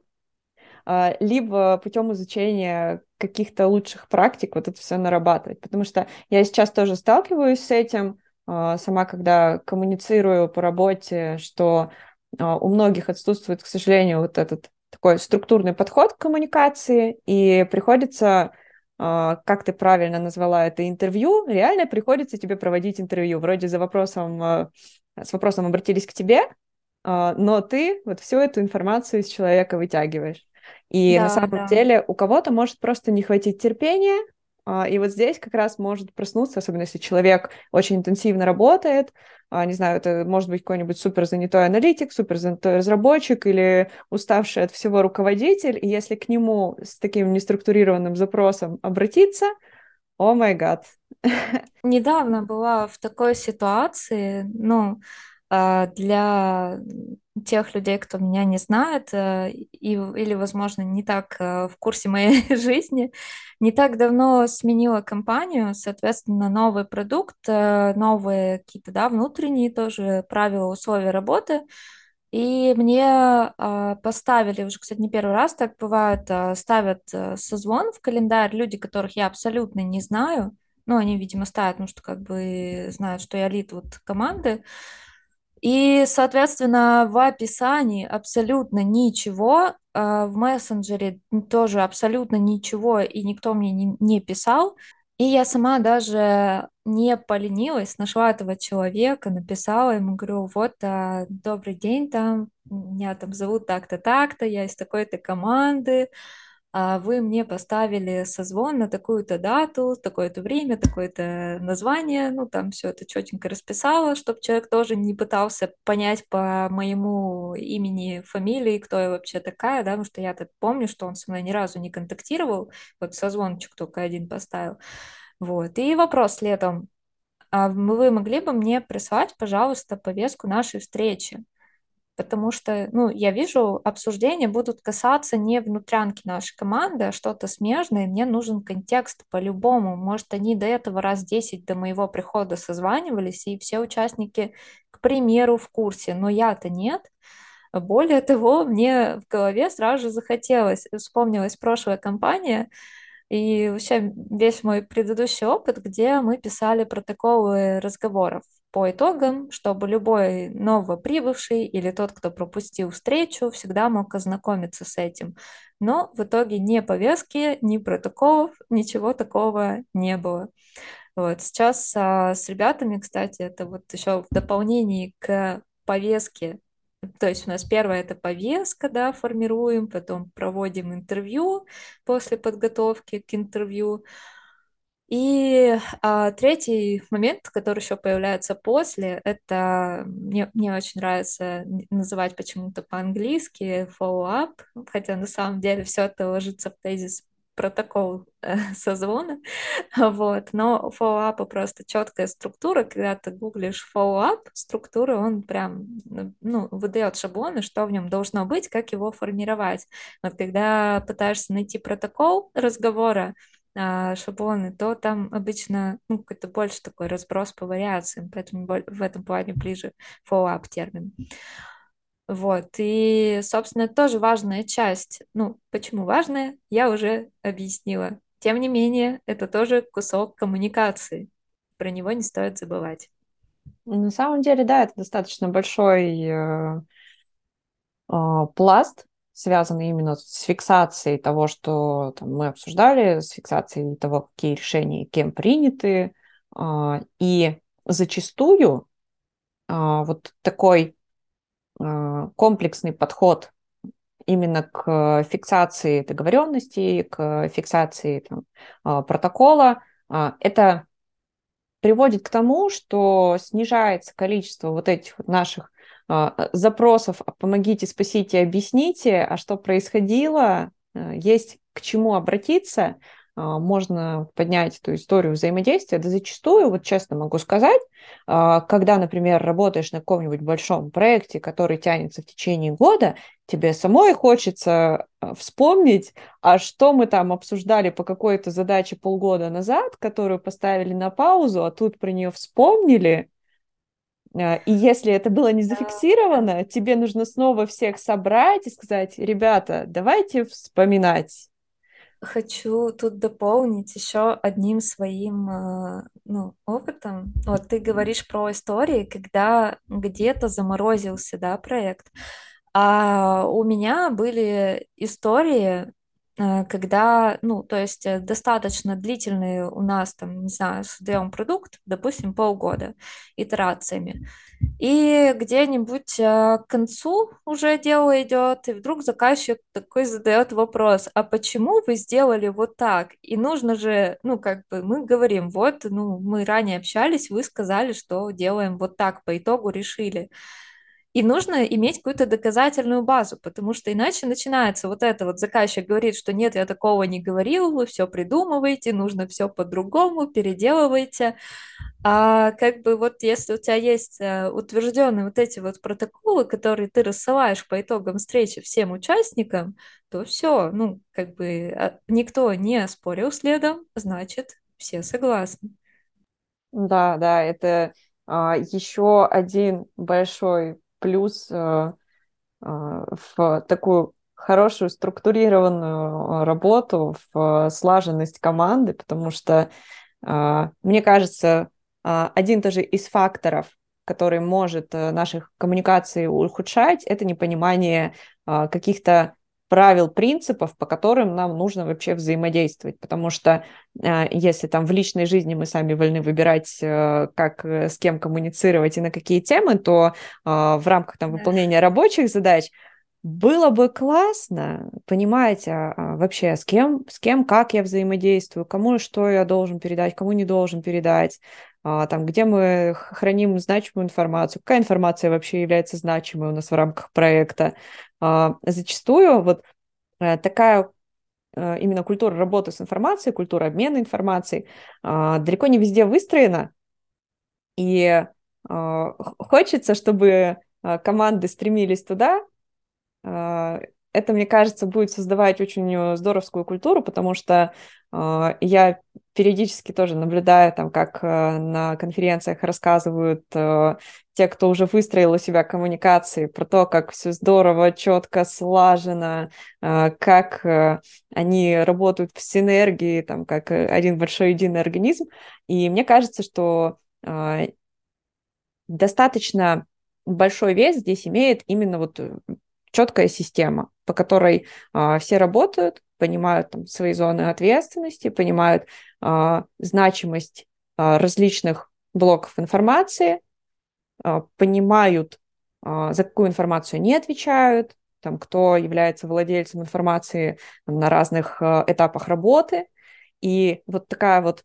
а, либо путем изучения каких-то лучших практик вот это все нарабатывать. Потому что я сейчас тоже сталкиваюсь с этим, сама, когда коммуницирую по работе, что а, у многих отсутствует, к сожалению, вот этот такой структурный подход к коммуникации, и приходится, а, как ты правильно назвала это интервью, реально приходится тебе проводить интервью. Вроде за вопросом, с вопросом обратились к тебе, но ты вот всю эту информацию из человека вытягиваешь. И да, на самом да. деле у кого-то может просто не хватить терпения, а, и вот здесь как раз может проснуться, особенно если человек очень интенсивно работает, а, не знаю, это может быть какой-нибудь супер занятой аналитик, супер занятой разработчик или уставший от всего руководитель, и если к нему с таким неструктурированным запросом обратиться, о май гад. Недавно была в такой ситуации, ну, а, для тех людей, кто меня не знает э, и, или, возможно, не так э, в курсе моей жизни, не так давно сменила компанию, соответственно, новый продукт, э, новые какие-то, да, внутренние тоже правила, условия работы. И мне э, поставили, уже, кстати, не первый раз так бывает, э, ставят созвон в календарь люди, которых я абсолютно не знаю. Ну, они, видимо, ставят, ну, что как бы знают, что я лид вот команды. И, соответственно, в описании абсолютно ничего, а, в мессенджере тоже абсолютно ничего, и никто мне не, писал. И я сама даже не поленилась, нашла этого человека, написала ему, говорю, вот, а, добрый день, там, меня там зовут так-то, так-то, я из такой-то команды, вы мне поставили созвон на такую-то дату, такое-то время, такое-то название, ну, там все это четенько расписала, чтобы человек тоже не пытался понять по моему имени, фамилии, кто я вообще такая, да, потому что я-то помню, что он со мной ни разу не контактировал, вот созвончик только один поставил. Вот, и вопрос летом, а вы могли бы мне прислать, пожалуйста, повестку нашей встречи? Потому что, ну, я вижу, обсуждения будут касаться не внутрянки нашей команды, а что-то смежное, мне нужен контекст по-любому. Может, они до этого раз 10 до моего прихода созванивались, и все участники, к примеру, в курсе, но я-то нет. Более того, мне в голове сразу же захотелось, вспомнилась прошлая компания, и вообще весь мой предыдущий опыт, где мы писали протоколы разговоров по итогам, чтобы любой новоприбывший или тот, кто пропустил встречу, всегда мог ознакомиться с этим. Но в итоге ни повестки, ни протоколов, ничего такого не было. Вот. Сейчас а, с ребятами, кстати, это вот еще в дополнении к повестке то есть у нас первое это повестка, да, формируем, потом проводим интервью после подготовки к интервью, и а, третий момент, который еще появляется после, это мне, мне очень нравится называть почему-то по-английски follow-up, хотя на самом деле все это ложится в тезис протокол э, созвона, вот, но follow-up просто четкая структура, когда ты гуглишь follow-up, структура, он прям, ну, выдает шаблоны, что в нем должно быть, как его формировать. Вот когда пытаешься найти протокол разговора, шаблоны, то там обычно ну, какой-то больше такой разброс по вариациям, поэтому в этом плане ближе follow-up термин. Вот, и, собственно, тоже важная часть. Ну, почему важная, я уже объяснила. Тем не менее, это тоже кусок коммуникации. Про него не стоит забывать. На самом деле, да, это достаточно большой э, э, пласт связаны именно с фиксацией того, что там, мы обсуждали, с фиксацией того, какие решения кем приняты. А, и зачастую вот такой комплексный подход именно к фиксации договоренностей, к фиксации там, протокола, это приводит к тому, что снижается количество вот этих вот наших а, запросов а «помогите, спасите, объясните», а что происходило, э, есть к чему обратиться, а, можно поднять эту историю взаимодействия, да зачастую, вот честно могу сказать, а, когда, например, работаешь на каком-нибудь большом проекте, который тянется в течение года, тебе самой хочется а, вспомнить, а что мы там обсуждали по какой-то задаче полгода назад, которую поставили на паузу, а тут про нее вспомнили, и если это было не зафиксировано, тебе нужно снова всех собрать и сказать, ребята, давайте вспоминать Хочу тут дополнить еще одним своим э, ну, опытом. Вот ты говоришь про истории, когда где-то заморозился, да, проект. А у меня были истории, когда, ну, то есть э, достаточно длительный у нас там, не знаю, создаем продукт, допустим, полгода итерациями, и где-нибудь э, к концу уже дело идет, и вдруг заказчик такой задает вопрос, а почему вы сделали вот так? И нужно же, ну, как бы мы говорим, вот, ну, мы ранее общались, вы сказали, что делаем вот так, по итогу решили. И нужно иметь какую-то доказательную базу, потому что иначе начинается вот это вот заказчик говорит, что нет, я такого не говорил, вы все придумываете, нужно все по-другому, переделывайте. А как бы вот если у тебя есть э, утвержденные вот эти вот протоколы, которые ты рассылаешь по итогам встречи всем участникам, то все, ну, как бы а, никто не спорил следом, значит, все согласны. Да, да, это а, еще один большой плюс э, э, в такую хорошую структурированную работу, в слаженность команды, потому что, э, мне кажется, один тоже из факторов, который может наших коммуникаций ухудшать, это непонимание каких-то правил, принципов, по которым нам нужно вообще взаимодействовать. Потому что э, если там в личной жизни мы сами вольны выбирать, э, как э, с кем коммуницировать и на какие темы, то в рамках там выполнения рабочих задач было бы классно понимать а, а, вообще, с кем, с кем, как я взаимодействую, кому что я должен передать, кому не должен передать, а, там, где мы храним значимую информацию, какая информация вообще является значимой у нас в рамках проекта. А, зачастую вот э, такая э, именно культура работы с информацией, культура обмена информацией а, далеко не везде выстроена, и хочется, чтобы команды стремились туда, это, мне кажется, будет создавать очень э, здоровскую культуру, потому что э, я периодически тоже наблюдаю, там, как э, на конференциях рассказывают э, те, кто уже выстроил у себя коммуникации, про то, как все здорово, четко, слажено, э, как э, они работают в синергии, там, как э, один большой единый организм. И мне кажется, что э, достаточно большой вес здесь имеет именно вот э, четкая система, по которой а, все работают, понимают там, свои зоны ответственности, понимают а, значимость а, различных блоков информации, понимают, за какую информацию не отвечают, там, кто является владельцем информации на разных этапах работы. И вот такая вот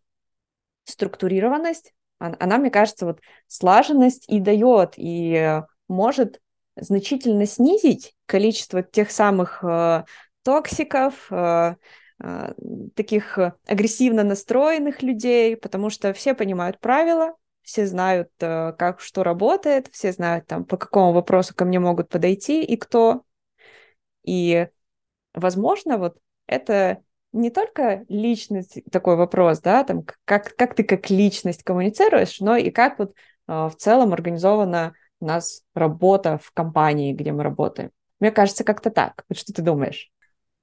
структурированность, она, она, мне кажется, вот слаженность и дает, и может значительно снизить количество тех самых э, токсиков, э, э, таких агрессивно настроенных людей, потому что все понимают правила, все знают, как что работает, все знают, там, по какому вопросу ко мне могут подойти и кто. И, возможно, вот это не только личность, такой вопрос, да, там, как, как ты как личность коммуницируешь, но и как вот в целом организована у нас работа в компании, где мы работаем. Мне кажется, как-то так. Вот что ты думаешь?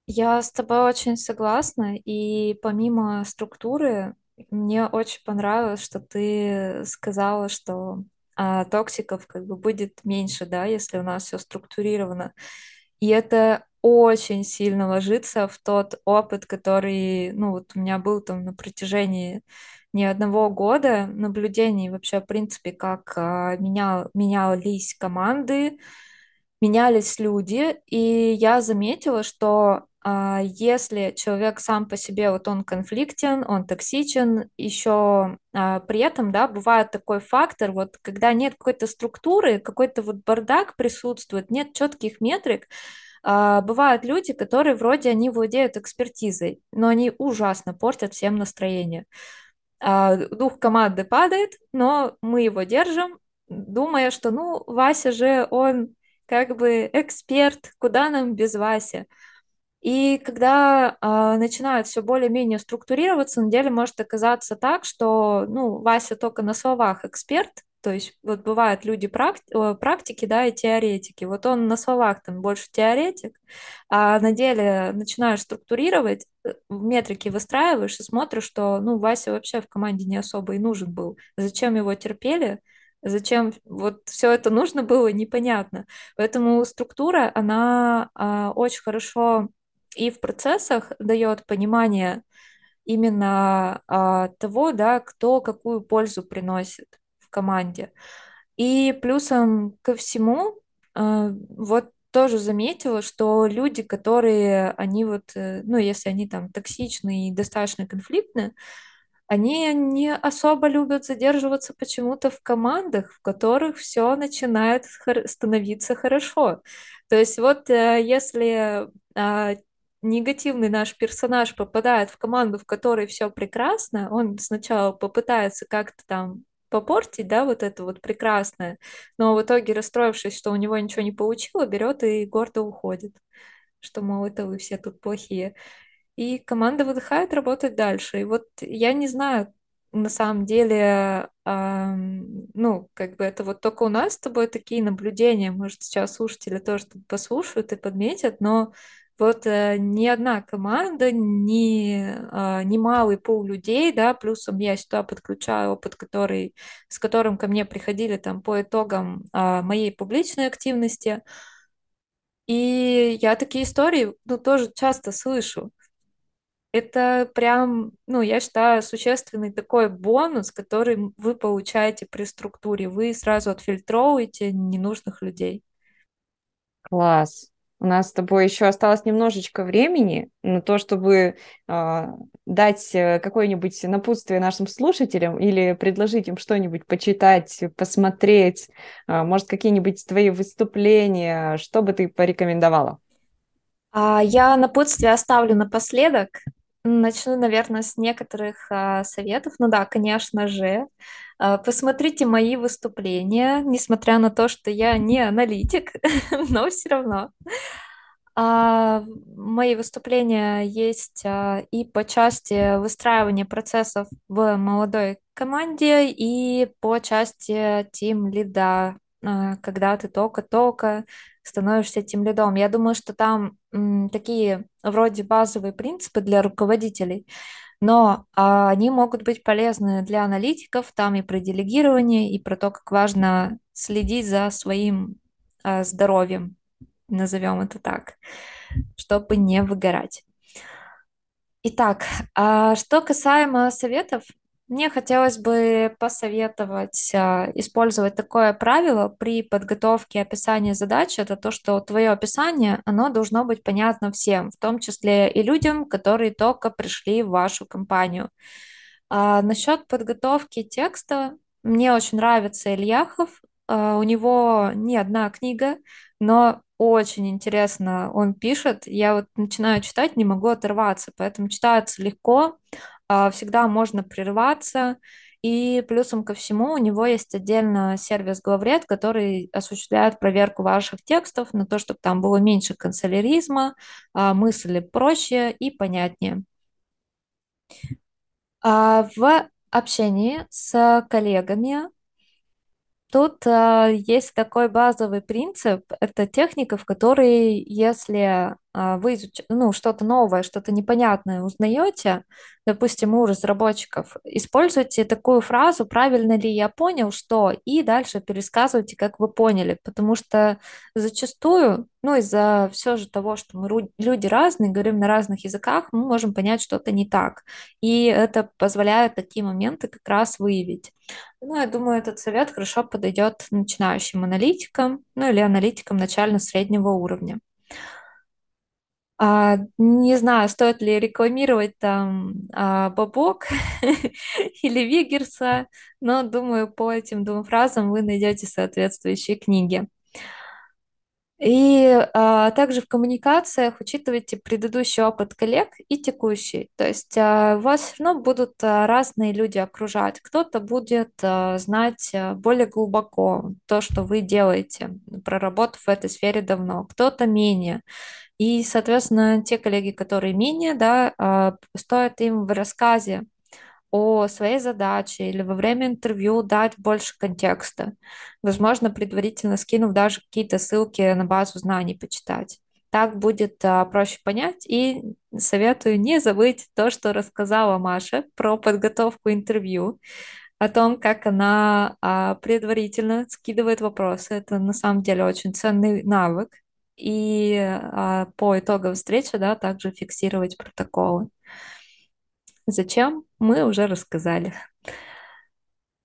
Я с тобой очень согласна, и помимо структуры, мне очень понравилось, что ты сказала, что а, токсиков как бы будет меньше, да, если у нас все структурировано. И это очень сильно ложится в тот опыт, который, ну, вот у меня был там на протяжении не одного года наблюдений вообще, в принципе, как а, менял, менялись команды, менялись люди, и я заметила, что а, если человек сам по себе, вот он конфликтен, он токсичен, еще а, при этом, да, бывает такой фактор, вот когда нет какой-то структуры, какой-то вот бардак присутствует, нет четких метрик, бывают люди, которые вроде они владеют экспертизой, но они ужасно портят всем настроение. А, дух команды падает, но мы его держим, думая, что, ну, Вася же, он как бы эксперт, куда нам без Васи? И когда э, начинают все более-менее структурироваться, на деле может оказаться так, что, ну, Вася только на словах эксперт, то есть вот бывают люди практи- практики, да, и теоретики. Вот он на словах там больше теоретик, а на деле начинаешь структурировать, э, метрики выстраиваешь и смотришь, что, ну, Вася вообще в команде не особо и нужен был. Зачем его терпели? Зачем вот все это нужно было, непонятно. Поэтому структура, она а, очень хорошо и в процессах дает понимание именно а, того, да, кто какую пользу приносит команде. И плюсом ко всему, а, вот тоже заметила, что люди, которые, они вот, э, ну, если они там токсичны и достаточно конфликтны, они не особо любят задерживаться почему-то в командах, в которых все начинает становиться хорошо. То есть вот э, если а, негативный наш персонаж попадает в команду, в которой все прекрасно, он сначала попытается как-то там попортить, да, вот это вот прекрасное, но в итоге, расстроившись, что у него ничего не получилось, берет и гордо уходит, что, мол, это вы все тут плохие. И команда выдыхает, работает дальше. И вот я не знаю, на самом деле, эм, ну, как бы это вот только у нас с тобой такие наблюдения, может, сейчас слушатели тоже послушают и подметят, но вот э, ни одна команда, ни, э, ни малый пол людей, да, плюсом я сюда подключаю опыт, который, с которым ко мне приходили там по итогам э, моей публичной активности. И я такие истории, ну, тоже часто слышу. Это прям, ну, я считаю, существенный такой бонус, который вы получаете при структуре. Вы сразу отфильтровываете ненужных людей. Класс. У нас с тобой еще осталось немножечко времени на то, чтобы э, дать какое-нибудь напутствие нашим слушателям или предложить им что-нибудь почитать, посмотреть, э, может, какие-нибудь твои выступления, что бы ты порекомендовала? А, я напутствие оставлю напоследок. Начну, наверное, с некоторых а, советов. Ну да, конечно же, а, посмотрите мои выступления, несмотря на то, что я не аналитик, но все равно. А, мои выступления есть а, и по части выстраивания процессов в молодой команде, и по части тим лида, а, когда ты только-только становишься тем лидом. Я думаю, что там м, такие вроде базовые принципы для руководителей, но а, они могут быть полезны для аналитиков, там и про делегирование, и про то, как важно следить за своим а, здоровьем, назовем это так, чтобы не выгорать. Итак, а что касаемо советов, мне хотелось бы посоветовать а, использовать такое правило при подготовке описания задачи. Это то, что твое описание, оно должно быть понятно всем, в том числе и людям, которые только пришли в вашу компанию. А, насчет подготовки текста, мне очень нравится Ильяхов. А, у него не одна книга, но очень интересно он пишет. Я вот начинаю читать, не могу оторваться, поэтому читается легко. А, всегда можно прерваться. И плюсом ко всему у него есть отдельно сервис главред, который осуществляет проверку ваших текстов на то, чтобы там было меньше канцеляризма, а, мысли проще и понятнее. А, в общении с коллегами тут есть такой базовый принцип. Это техника, в которой если вы изуч... ну, что-то новое, что-то непонятное узнаете, допустим, у разработчиков, используйте такую фразу «правильно ли я понял, что?» и дальше пересказывайте, как вы поняли, потому что зачастую, ну, из-за все же того, что мы люди разные, говорим на разных языках, мы можем понять что-то не так, и это позволяет такие моменты как раз выявить. Ну, я думаю, этот совет хорошо подойдет начинающим аналитикам, ну, или аналитикам начально-среднего уровня. А, не знаю, стоит ли рекламировать там а, Бабок или Вигерса, но думаю, по этим двум фразам вы найдете соответствующие книги. И а, также в коммуникациях учитывайте предыдущий опыт коллег и текущий. То есть а, вас все равно будут а, разные люди окружать. Кто-то будет а, знать а, более глубоко то, что вы делаете, проработав в этой сфере давно, кто-то менее. И, соответственно, те коллеги, которые менее, да, а, стоит им в рассказе о своей задаче или во время интервью дать больше контекста. Возможно, предварительно скинув даже какие-то ссылки на базу знаний почитать. Так будет а, проще понять. И советую не забыть то, что рассказала Маша про подготовку интервью, о том, как она а, предварительно скидывает вопросы. Это на самом деле очень ценный навык и а, по итогам встречи, да, также фиксировать протоколы. Зачем? Мы уже рассказали.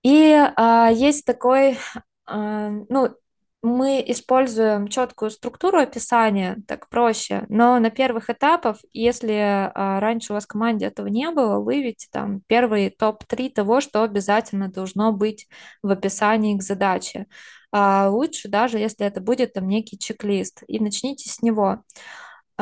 И а, есть такой, а, ну, мы используем четкую структуру описания, так проще, но на первых этапах, если а, раньше у вас в команде этого не было, выявите там первый топ-3 того, что обязательно должно быть в описании к задаче. А лучше даже, если это будет там некий чек-лист, и начните с него.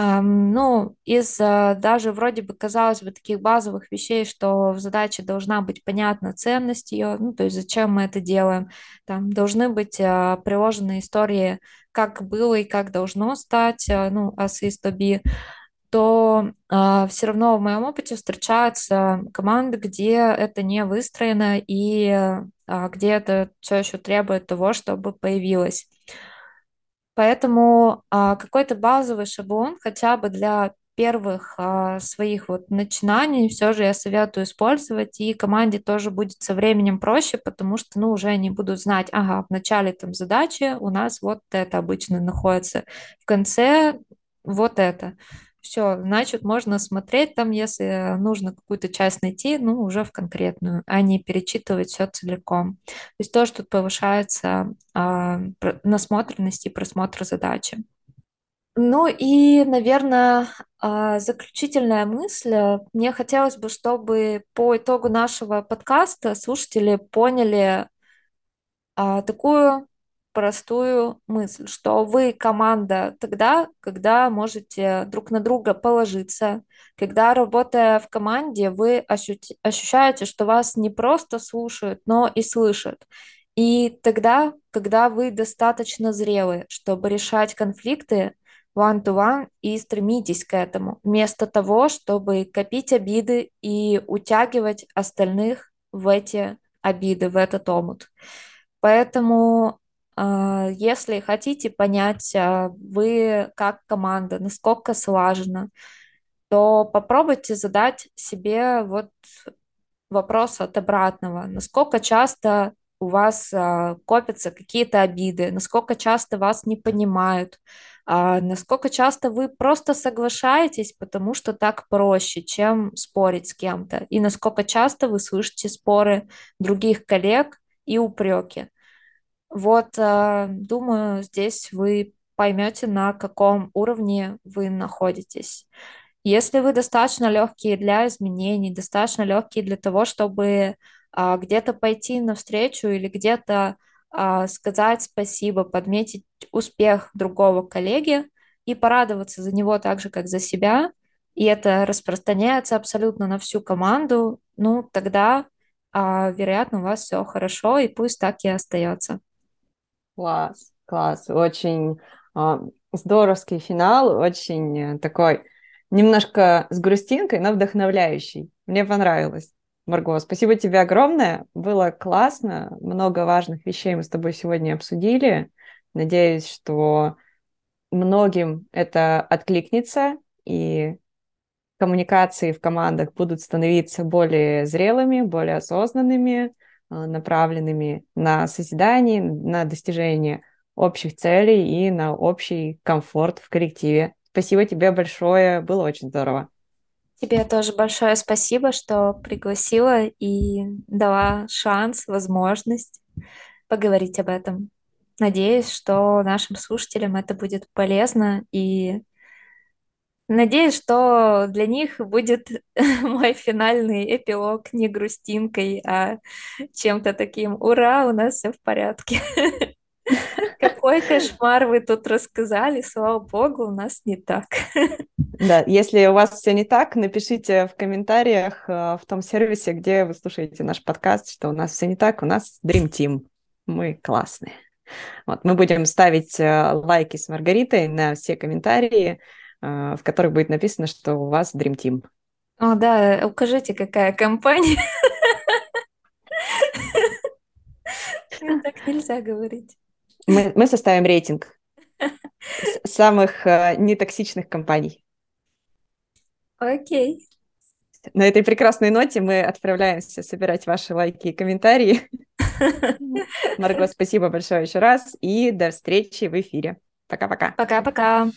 Ну, из даже вроде бы, казалось бы, таких базовых вещей, что в задаче должна быть понятна ценность ее, ну, то есть зачем мы это делаем, там должны быть а, приложены истории, как было и как должно стать, а, ну, as is to be, то э, а, все равно в моем опыте встречаются команды, где это не выстроено и э, где это все еще требует того, чтобы появилось. Поэтому а, какой-то базовый шаблон хотя бы для первых а, своих вот начинаний все же я советую использовать, и команде тоже будет со временем проще, потому что, ну, уже они будут знать, ага, в начале там задачи у нас вот это обычно находится, в конце вот это все, значит, можно смотреть там, если нужно какую-то часть найти, ну, уже в конкретную, а не перечитывать все целиком. То есть тоже тут повышается а, насмотренность и просмотр задачи. Ну и, наверное, а, заключительная мысль. Мне хотелось бы, чтобы по итогу нашего подкаста слушатели поняли а, такую простую мысль, что вы команда тогда, когда можете друг на друга положиться, когда работая в команде, вы ощущаете, что вас не просто слушают, но и слышат. И тогда, когда вы достаточно зрелы, чтобы решать конфликты one-to-one и стремитесь к этому, вместо того, чтобы копить обиды и утягивать остальных в эти обиды, в этот омут. Поэтому если хотите понять, а, вы как команда, насколько слаженно, то попробуйте задать себе вот вопрос от обратного. Насколько часто у вас а, копятся какие-то обиды, насколько часто вас не понимают, насколько часто вы просто соглашаетесь, потому что так проще, чем спорить с кем-то, и насколько часто вы слышите споры других коллег и упреки. Вот, э, думаю, здесь вы поймете, на каком уровне вы находитесь. Если вы достаточно легкие для изменений, достаточно легкие для того, чтобы а, где-то пойти навстречу или где-то а, сказать спасибо, подметить успех другого коллеги и порадоваться за него так же, как за себя, и это распространяется абсолютно на всю команду, ну, тогда, а, вероятно, у вас все хорошо, и пусть так и остается. Класс, класс. Очень э, здоровский финал, очень э, такой немножко с грустинкой, но вдохновляющий. Мне понравилось. Марго, спасибо тебе огромное. Было классно. Много важных вещей мы с тобой сегодня обсудили. Надеюсь, что многим это откликнется, и коммуникации в командах будут становиться более зрелыми, более осознанными, направленными на созидание, на достижение общих целей и на общий комфорт в коллективе. Спасибо тебе большое, было очень здорово. Тебе тоже большое спасибо, что пригласила и дала шанс, возможность поговорить об этом. Надеюсь, что нашим слушателям это будет полезно и надеюсь, что для них будет мой финальный эпилог не грустинкой, а чем-то таким «Ура, у нас все в порядке». Какой кошмар вы тут рассказали, слава богу, у нас не так. Да, если у вас все не так, напишите в комментариях э, в том сервисе, где вы слушаете наш подкаст, что у нас все не так, у нас Dream Team. Мы классные. Вот, мы будем ставить э, лайки с Маргаритой на все комментарии, в которых будет написано, что у вас Dream Team. О, да, укажите, какая компания. Так нельзя говорить. Мы, мы составим рейтинг самых э, нетоксичных компаний. Окей. На этой прекрасной ноте мы отправляемся собирать ваши лайки и комментарии. Марго, спасибо большое еще раз и до встречи в эфире. Пока-пока. Пока-пока.